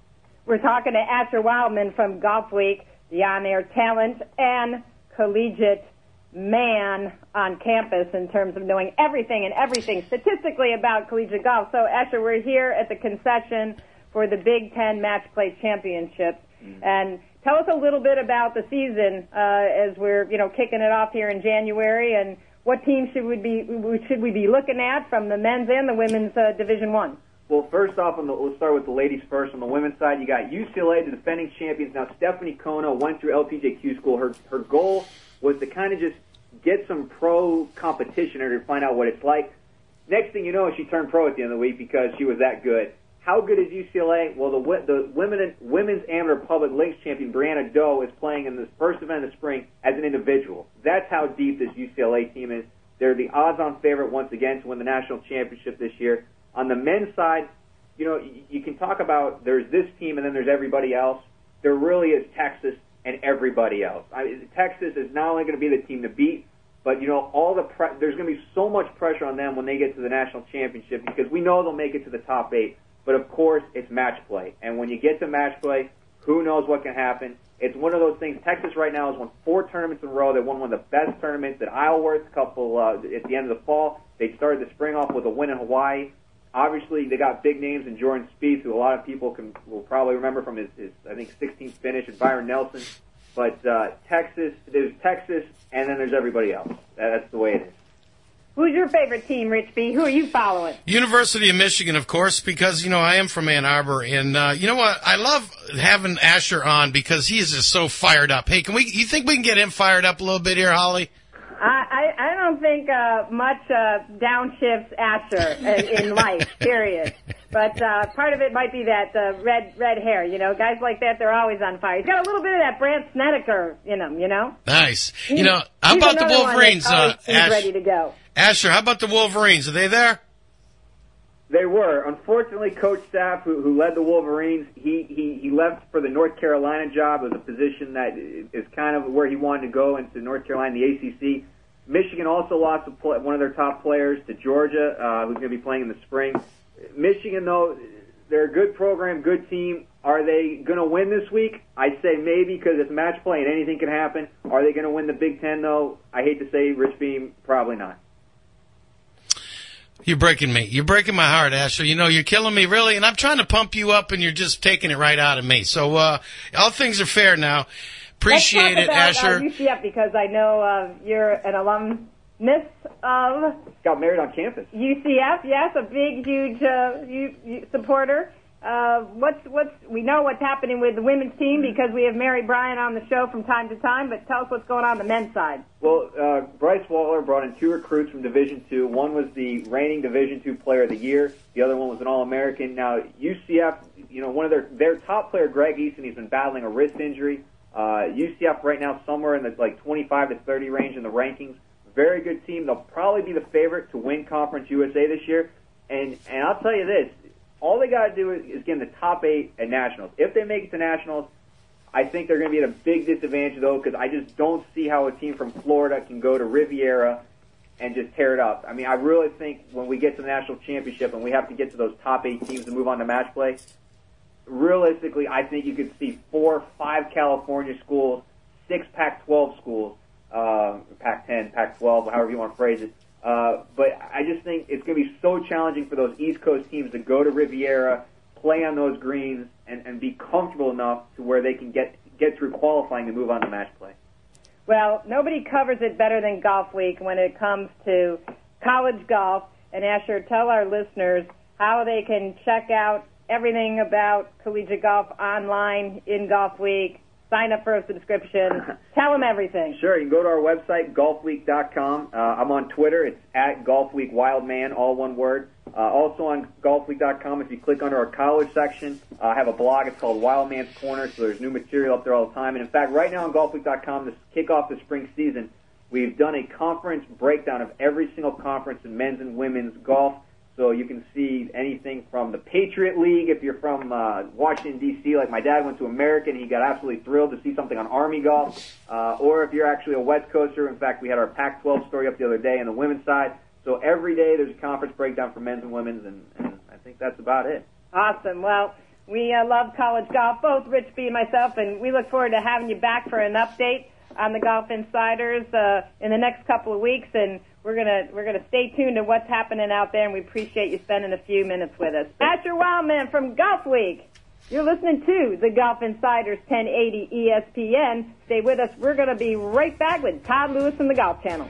We're talking to Asher Wildman from Golfweek, the on-air talent and collegiate man on campus in terms of knowing everything and everything statistically about collegiate golf. So Asher, we're here at the concession for the Big Ten Match Play Championships, and tell us a little bit about the season uh, as we're you know kicking it off here in January, and what teams should we be should we be looking at from the men's and the women's uh, Division One? Well, first off, on the, let's start with the ladies first. On the women's side, you got UCLA, the defending champions. Now, Stephanie Kono went through LPJQ school. Her her goal was to kind of just get some pro competition or to find out what it's like. Next thing you know, she turned pro at the end of the week because she was that good. How good is UCLA? Well, the the women women's amateur public links champion Brianna Do is playing in this first event of the spring as an individual. That's how deep this UCLA team is. They're the odds-on favorite once again to win the national championship this year. On the men's side, you know, you, you can talk about there's this team and then there's everybody else. There really is Texas and everybody else. I mean, Texas is not only going to be the team to beat, but you know, all the pre- there's going to be so much pressure on them when they get to the national championship because we know they'll make it to the top eight. But of course, it's match play, and when you get to match play, Who knows what can happen? It's one of those things. Texas right now has won four tournaments in a row. They won one of the best tournaments at Isleworth couple uh, at the end of the fall. They started the spring off with a win in Hawaii. Obviously, they got big names in Jordan Spieth, who a lot of people can will probably remember from his, his I think 16th finish, and Byron Nelson. But uh, Texas, there's Texas, and then there's everybody else. That's the way it is. Who's your favorite team, Rich B? Who are you following? University of Michigan, of course, because you know I am from Ann Arbor, and uh, you know what? I love having Asher on because he is just so fired up. Hey, can we? You think we can get him fired up a little bit here, Holly? I, I, I don't think uh, much uh, downshifts Asher in, in life, period. But uh, part of it might be that uh, red red hair. You know, guys like that, they're always on fire. He's got a little bit of that Brandt Snedeker in him. You know. Nice. You know, how about the another one Wolverines? Uh, always Ash, ready to go. Asher, how about the Wolverines? Are they there? They were. Unfortunately, Coach Staff, who, who led the Wolverines, he, he, he left for the North Carolina job. It was a position that is kind of where he wanted to go into North Carolina, the ACC. Michigan also lost a pl- one of their top players to Georgia, uh, who's going to be playing in the spring. Michigan, though, they're a good program, good team. Are they going to win this week? I'd say maybe because it's match play and anything can happen. Are they going to win the Big Ten, though? I hate to say, Rich Beam, probably not. You're breaking me. You're breaking my heart, Asher. You know, you're killing me, really. And I'm trying to pump you up, and you're just taking it right out of me. So, uh, all things are fair now. Appreciate Let's it, about, Asher. Uh, UCF because I know uh, you're an alumnus of Got married on campus. UCF. Yes, a big, huge uh, you, you supporter. Uh, what's what's we know what's happening with the women's team because we have Mary Bryan on the show from time to time. But tell us what's going on the men's side. Well, uh, Bryce Wallor brought in two recruits from Division Two. One was the reigning Division Two Player of the Year. The other one was an All-American. Now UCF, you know, one of their their top player, Greg Eason, he's been battling a wrist injury. Uh, UCF right now somewhere in the like 25 to 30 range in the rankings. Very good team. They'll probably be the favorite to win Conference USA this year. And and I'll tell you this: all they got to do is, is get in the top eight at nationals. If they make it to nationals, I think they're going to be at a big disadvantage though, because I just don't see how a team from Florida can go to Riviera and just tear it up. I mean, I really think when we get to the national championship and we have to get to those top eight teams to move on to match play, realistically, I think you could see four, five California schools, six Pac-12 schools, uh, Pac-10, Pac-12, however you want to phrase it. Uh, but I just think it's going to be so challenging for those East Coast teams to go to Riviera, play on those greens, and, and be comfortable enough to where they can get get through qualifying to move on to match play. Well, nobody covers it better than Golfweek when it comes to college golf. And Asher, tell our listeners how they can check out everything about collegiate golf online in Golfweek. Sign up for a subscription. tell them everything. Sure, you can go to our website, golfweek.com. Uh, I'm on Twitter. It's at golfweekwildman, all one word. Uh, also on golfweek.com, if you click under our college section, uh, I have a blog. It's called Wildman's Corner, so there's new material up there all the time. And in fact, right now on golfweek.com, to kick off the spring season, we've done a conference breakdown of every single conference in men's and women's golf. So you can see anything from the Patriot League if you're from uh, Washington D.C. Like my dad went to American, and he got absolutely thrilled to see something on Army golf. Uh, or if you're actually a West Coaster, in fact, we had our Pac-12 story up the other day on the women's side. So every day there's a conference breakdown for men's and women's, and, and I think that's about it. Awesome. Well, we uh, love college golf, both Rich B and myself, and we look forward to having you back for an update on the Golf Insiders uh, in the next couple of weeks. And we're gonna we're gonna stay tuned to what's happening out there, and we appreciate you spending a few minutes with us. Asher Wildman from Golfweek. You're listening to the Golf Insiders 1080 ESPN. Stay with us. We're going to be right back with Todd Lewis from the Golf Channel.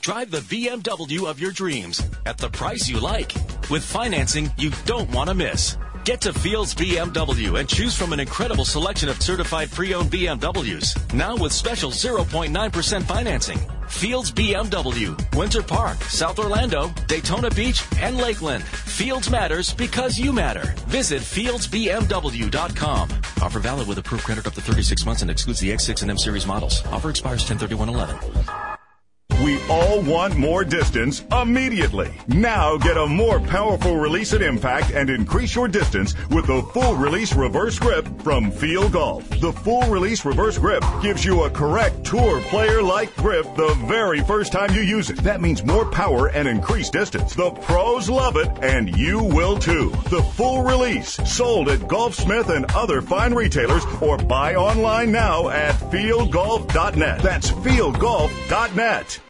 Drive the BMW of your dreams at the price you like with financing you don't want to miss. Get to Fields BMW and choose from an incredible selection of certified pre-owned BMWs. Now with special 0.9% financing. Fields BMW, Winter Park, South Orlando, Daytona Beach, and Lakeland. Fields matters because you matter. Visit fieldsbmw.com. Offer valid with approved credit up to 36 months and excludes the X6 and M series models. Offer expires 103111. We all want more distance immediately. Now get a more powerful release and impact and increase your distance with the full release reverse grip from Field Golf. The full release reverse grip gives you a correct tour player like grip the very first time you use it. That means more power and increased distance. The pros love it and you will too. The full release sold at Golfsmith and other fine retailers or buy online now at fieldgolf.net. That's fieldgolf.net.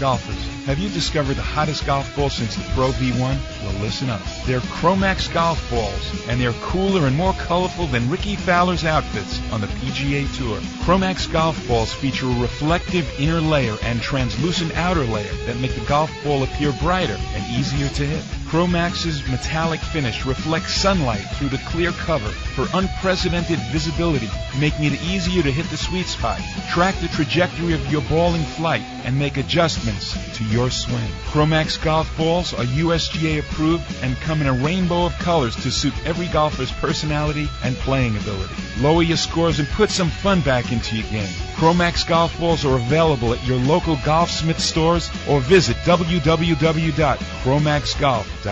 Golfers, have you discovered the hottest golf ball since the Pro V1? Well, listen up. They're Chromax golf balls, and they're cooler and more colorful than Rickie Fowler's outfits on the PGA Tour. Chromax golf balls feature a reflective inner layer and translucent outer layer that make the golf ball appear brighter and easier to hit. Chromax's metallic finish reflects sunlight through the clear cover for unprecedented visibility, making it easier to hit the sweet spot, track the trajectory of your ball in flight, and make adjustments to your swing. Chromax golf balls are USGA approved and come in a rainbow of colors to suit every golfer's personality and playing ability. Lower your scores and put some fun back into your game. Chromax golf balls are available at your local Golfsmith stores or visit www.chromaxgolf.com.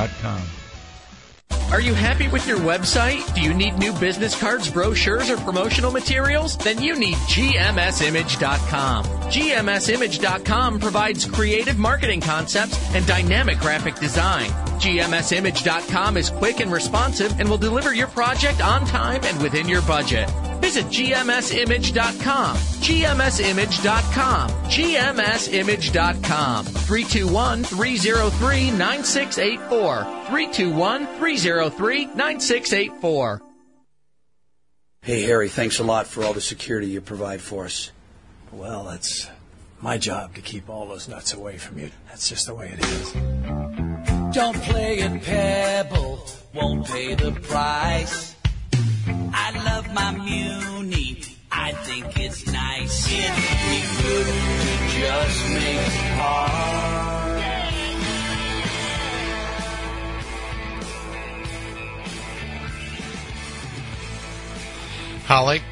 Are you happy with your website? Do you need new business cards, brochures, or promotional materials? Then you need GMSimage.com. GMSimage.com provides creative marketing concepts and dynamic graphic design. GMSimage.com is quick and responsive and will deliver your project on time and within your budget. Visit GMSimage.com. GMSimage.com. GMSimage.com. 321 303 9684. 321 303 9684. Hey, Harry, thanks a lot for all the security you provide for us. Well, that's my job to keep all those nuts away from you. That's just the way it is. Don't play at Pebble, won't pay the price. I love my Muni, I think it's nice. It'd be good to just make par. Holly?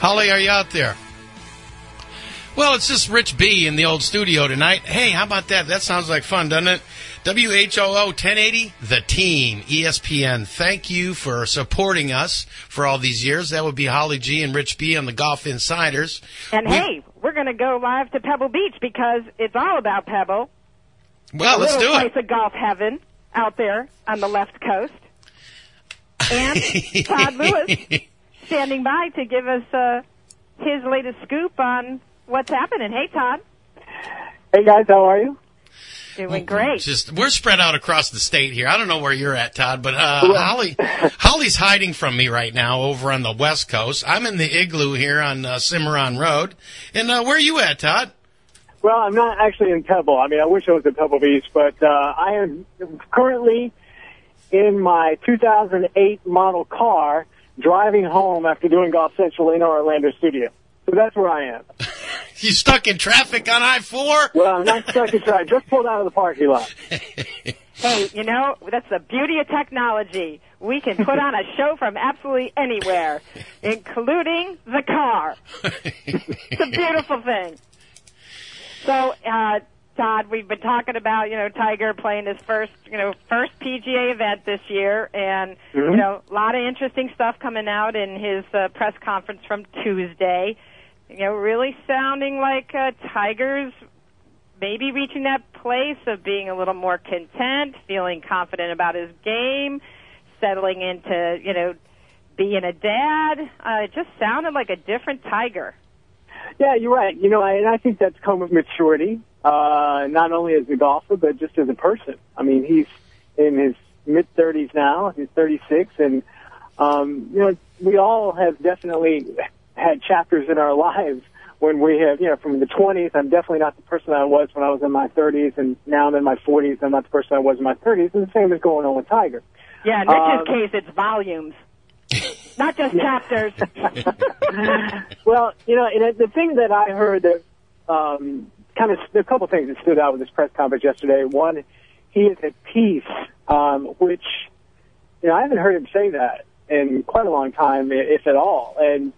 Holly, are you out there? Well, it's just Rich B in the old studio tonight. Hey, how about that? That sounds like fun, doesn't it? WHOO 1080, The Team, ESPN. Thank you for supporting us for all these years. That would be Holly G and Rich B on the Golf Insiders. And We- hey, we're going to go live to Pebble Beach because it's all about Pebble. Well, let's little do it. place of golf heaven out there on the left coast. And Todd Lewis standing by to give us uh, his latest scoop on what's happening. Hey, Todd. Hey guys, how are you? Doing great. Just we're spread out across the state here. I don't know where you're at, Todd, but uh, Well- Holly, Holly's hiding from me right now over on the west coast. I'm in the igloo here on uh, Cimarron Road, and uh, where are you at, Todd? Well, I'm not actually in Pebble. I mean, I wish I was in Pebble Beach, but uh, I am currently in my 2008 model car driving home after doing Golf Central in our Orlando studio. So that's where I am. You stuck in traffic on I four? Well, I'm not stuck in traffic. Just pulled out of the parking lot. Hey, you know, that's the beauty of technology. We can put on a show from absolutely anywhere, including the car. it's a beautiful thing. So, uh, Todd, we've been talking about, you know, Tiger playing his first, you know, first PGA event this year, and, you Mhm. know, a lot of interesting stuff coming out in his uh, press conference from Tuesday. You know, really sounding like uh, Tiger's maybe reaching that place of being a little more content, feeling confident about his game, settling into, you know, being a dad. Uh, it just sounded like a different Tiger. Yeah, you're right. You know, I, and I think that's come with maturity, uh, not only as a golfer, but just as a person. I mean, he's in his mid 30s now. He's 36, and um, you know, we all have definitely had chapters in our lives when we have, you know, from the 20s. I'm definitely not the person I was when I was in my 30s, and now I'm in my 40s. I'm not the person I was in my 30s, and the same is going on with Tiger. Yeah, in Rich's Um, case, it's volumes, not just chapters. well, you know, and the thing that I heard that um, kind of a couple things that stood out with this press conference yesterday. One, he is at peace, um, which you know I haven't heard him say that in quite a long time, if at all. And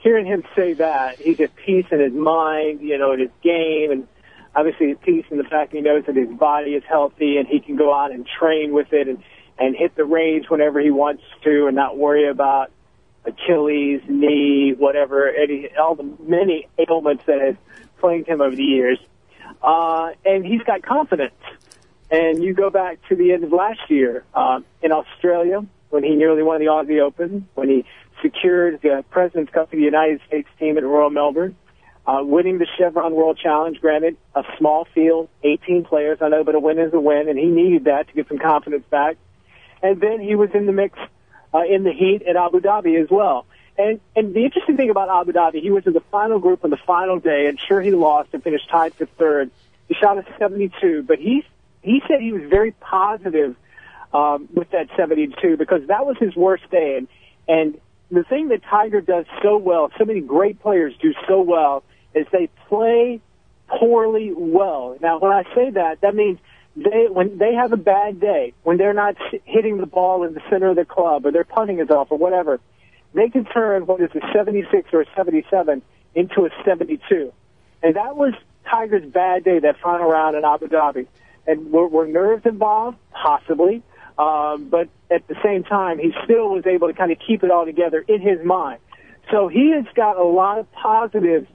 hearing him say that, he's at peace in his mind, you know, in his game, and obviously at peace in the fact that he knows that his body is healthy and he can go out and train with it and, and hit the range whenever he wants to and not worry about Achilles, knee, whatever, any, all the many ailments that have plagued him over the years. Uh, and he's got confidence. And you go back to the end of last year uh, in Australia when he nearly won the Aussie Open, when he secured the President's Cup for the United States team at Royal Melbourne, uh, winning the Chevron World Challenge. Granted, a small field, 18 players, I know, but a win is a win, and he needed that to get some confidence back. And then he was in the mix uh, in the heat at Abu Dhabi as well. And and the interesting thing about Abu Dhabi, he was in the final group on the final day, and sure he lost and finished tied for third. He shot a 72, but he he said he was very positive um, with that 72 because that was his worst day. And and the thing that Tiger does so well, so many great players do so well, is they play poorly well. Now, when I say that, that means they when they have a bad day, when they're not hitting the ball in the center of the club or their punting is off or whatever, they can turn what is a 76 or a 77 into a 72. And that was Tiger's bad day, that final round in Abu Dhabi. And were, were nerves involved? Possibly. Um, but at the same time, he still was able to kind of keep it all together in his mind. So he has got a lot of positives,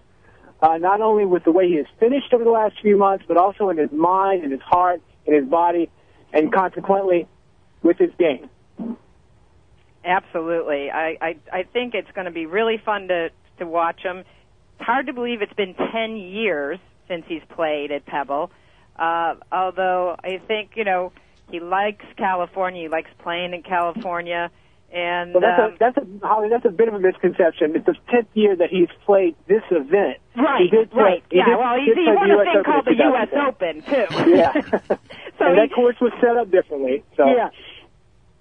uh, not only with the way he has finished over the last few months, but also in his mind, in his heart, in his body, and consequently with his game. Absolutely. I, I, I think it's going to be really fun to, to watch him. It's hard to believe it's been 10 years since he's played at Pebble. Uh, although I think, you know, he likes California. He likes playing in California. And well, that's um, a that's a Holly, that's a bit of a misconception. It's the tenth year that he's played this event. Right, he did play, right. Yeah, did, well, he he won the a thing Open called the U.S. Open too. Yeah, so and he- that course was set up differently. So Yeah,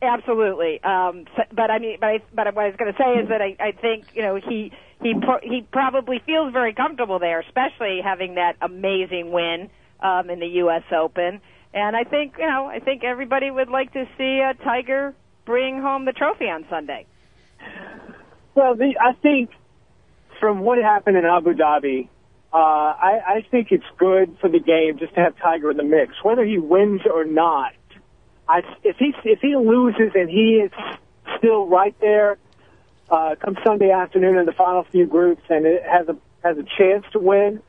absolutely. Um, so- but I mean, but I, but what I was going to say is that I, I think you know he he pro- he probably feels very comfortable there, especially having that amazing win um, in the U.S. Open. And I think you know I think everybody would like to see uh, Tiger bring home the trophy on Sunday. Well, the, I think from what happened in Abu Dhabi, uh, I, I think it's good for the game just to have Tiger in the mix, whether he wins or not. I, if he if he loses and he is still right there, uh, come Sunday afternoon in the final few groups and it has a has a chance to win,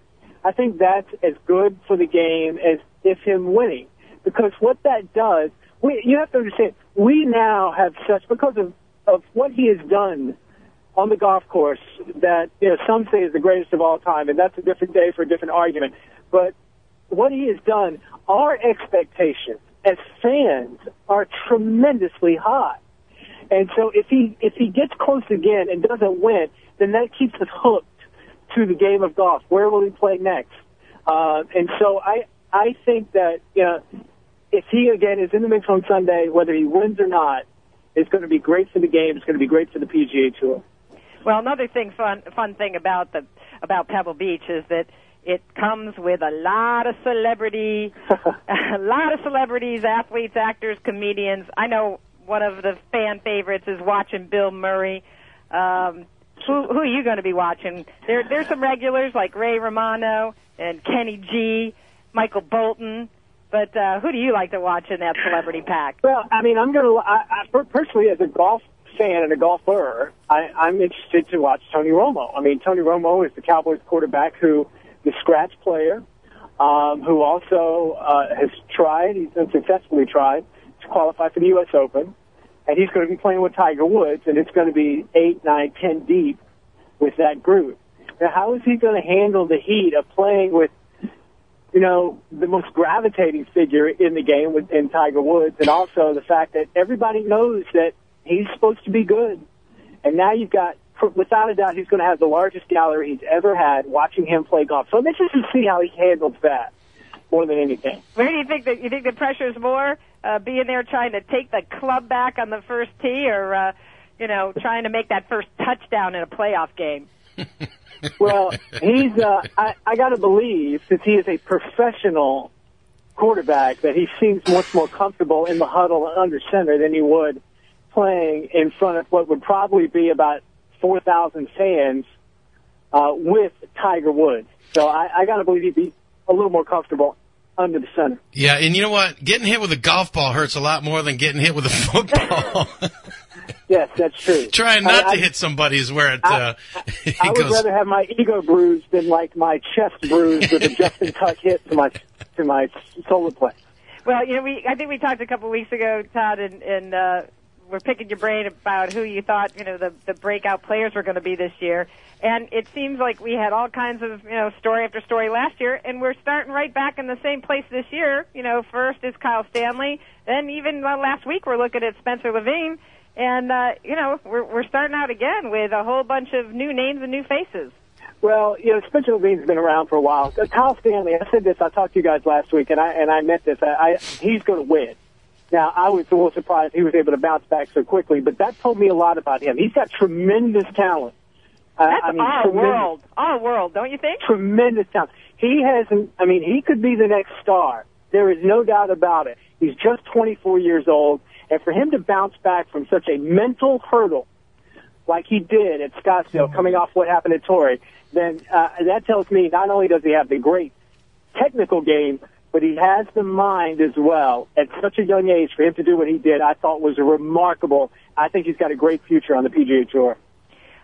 I think that's as good for the game as if him winning. Because what that does, we, you have to understand, we now have such because of of what he has done on the golf course that you know some say is the greatest of all time, and that's a different day for a different argument. But what he has done, our expectations as fans are tremendously high. And so if he if he gets close again and doesn't win, then that keeps us hooked to the game of golf. Where will he play next? Uh, and so I I think that you know if he again is in the mix on Sunday, whether he wins or not, it's going to be great for the game. It's going to be great for the PGA Tour. Well, another thing fun fun thing about the about Pebble Beach is that it comes with a lot of celebrity, a lot of celebrities, athletes, actors, comedians. I know one of the fan favorites is watching Bill Murray. Um, who who are you going to be watching? There there's some regulars like Ray Romano and Kenny G, Michael Bolton. But uh, who do you like to watch in that celebrity pack? Well, I mean, I'm going to, personally, as a golf fan and a golfer, I, I'm interested to watch Tony Romo. I mean, Tony Romo is the Cowboys quarterback who, the scratch player, um, who also uh, has tried, he's unsuccessfully tried, to qualify for the U.S. Open. And he's going to be playing with Tiger Woods, and it's going to be eight, nine, ten deep with that group. Now, how is he going to handle the heat of playing with you know, the most gravitating figure in the game with, in Tiger Woods, and also the fact that everybody knows that he's supposed to be good. And now you've got, without a doubt, he's going to have the largest gallery he's ever had watching him play golf. So I'm interested to see how he handles that more than anything. Where do you think that you think the pressure's more uh, being there trying to take the club back on the first tee, or uh, you know trying to make that first touchdown in a playoff game? well, he's. Uh, I, I got to believe, since he is a professional quarterback, that he seems much more comfortable in the huddle and under center than he would playing in front of what would probably be about four thousand fans uh, with Tiger Woods. So I, I got to believe he'd be a little more comfortable under the center. Yeah, and you know what? Getting hit with a golf ball hurts a lot more than getting hit with a football. Yes, that's true. Trying not I- to I- hit somebody is where it, uh, it I would goes. rather have my ego bruised than like my chest bruised with a Justin Tuck hit to my to my solar plexus. Well, you know, we I think we talked a couple weeks ago, Todd, and, and uh, we're picking your brain about who you thought you know the the breakout players were going to be this year, and it seems like we had all kinds of you know story after story last year, and we're starting right back in the same place this year. You know, first is Kyle Stanley, then even uh, last week we're looking at Spencer Levin, and uh, you know we're we're starting out again with a whole bunch of new names and new faces. Well, you know, Spencer Levin's been around for a while. Uh, Kyle Stanley, I said this. I talked to you guys last week, and I and I meant this. I, I he's going to win. Now, I was a little surprised he was able to bounce back so quickly, but that told me a lot about him. He's got tremendous talent. Uh, That's I mean, our world, our world, don't you think? tremendous talent. He has, I mean, he could be the next star. There is no doubt about it. He's just 24 years old, and for him to bounce back from such a mental hurdle like he did at Scottsdale, coming off what happened at Torrey, then uh, that tells me not only does he have the great technical game, but he has the mind as well. At such a young age, for him to do what he did, I thought was remarkable. I think he's got a great future on the PGA Tour.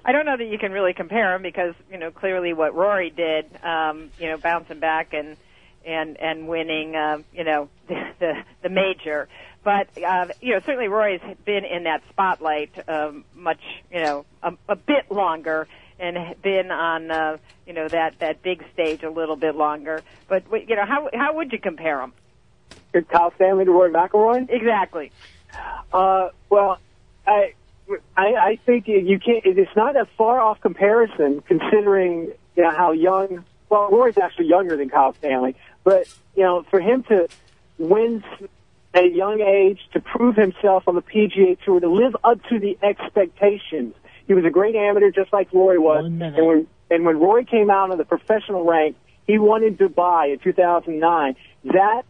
I don't know that you can really compare them because you know clearly what Rory did, um, you know, bouncing back and and and winning, um, you know, the the, the major. But uh, you know, certainly Rory's been in that spotlight um, much, you know, a, a bit longer and been on, uh, you know, that that big stage a little bit longer. But you know, how how would you compare them? Did Kyle Stanley to Roy McIlroy? Exactly. Uh, well, I, I, I think you can't. It's not a far off comparison, considering you know how young. Well, Rory's actually younger than Kyle Stanley, but you know, for him to win at a young age, to prove himself on the PGA Tour, to live up to the expectations. He was a great amateur, just like Rory was. And when and when Rory came out of the professional rank, he won in Dubai in 2009. That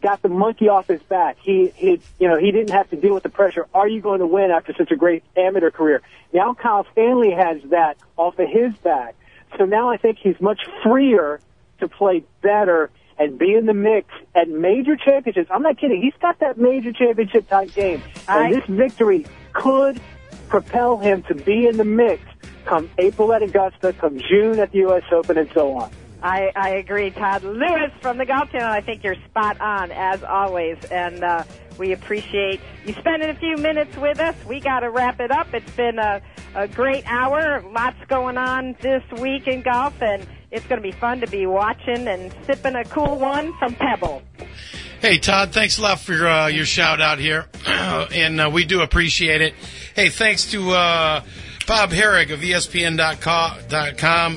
got the monkey off his back. He, he, you know, he didn't have to deal with the pressure. Are you going to win after such a great amateur career? Now Kyle Stanley has that off of his back. So now I think he's much freer to play better and be in the mix at major championships. I'm not kidding. He's got that major championship type game. And this victory could propel him to be in the mix come April at Augusta, come June at the U.S. Open, and so on. I, I agree, Todd Lewis from the Golf Channel. I think you're spot on as always, and uh, we appreciate you spending a few minutes with us. We got to wrap it up. It's been a, a great hour. Lots going on this week in golf, and it's going to be fun to be watching and sipping a cool one from Pebble. Hey, Todd, thanks a lot for uh, your shout out here, and uh, we do appreciate it. Hey, thanks to uh, Bob Harig of ESPN.com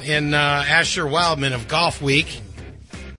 and uh, Asher Wildman of Golfweek.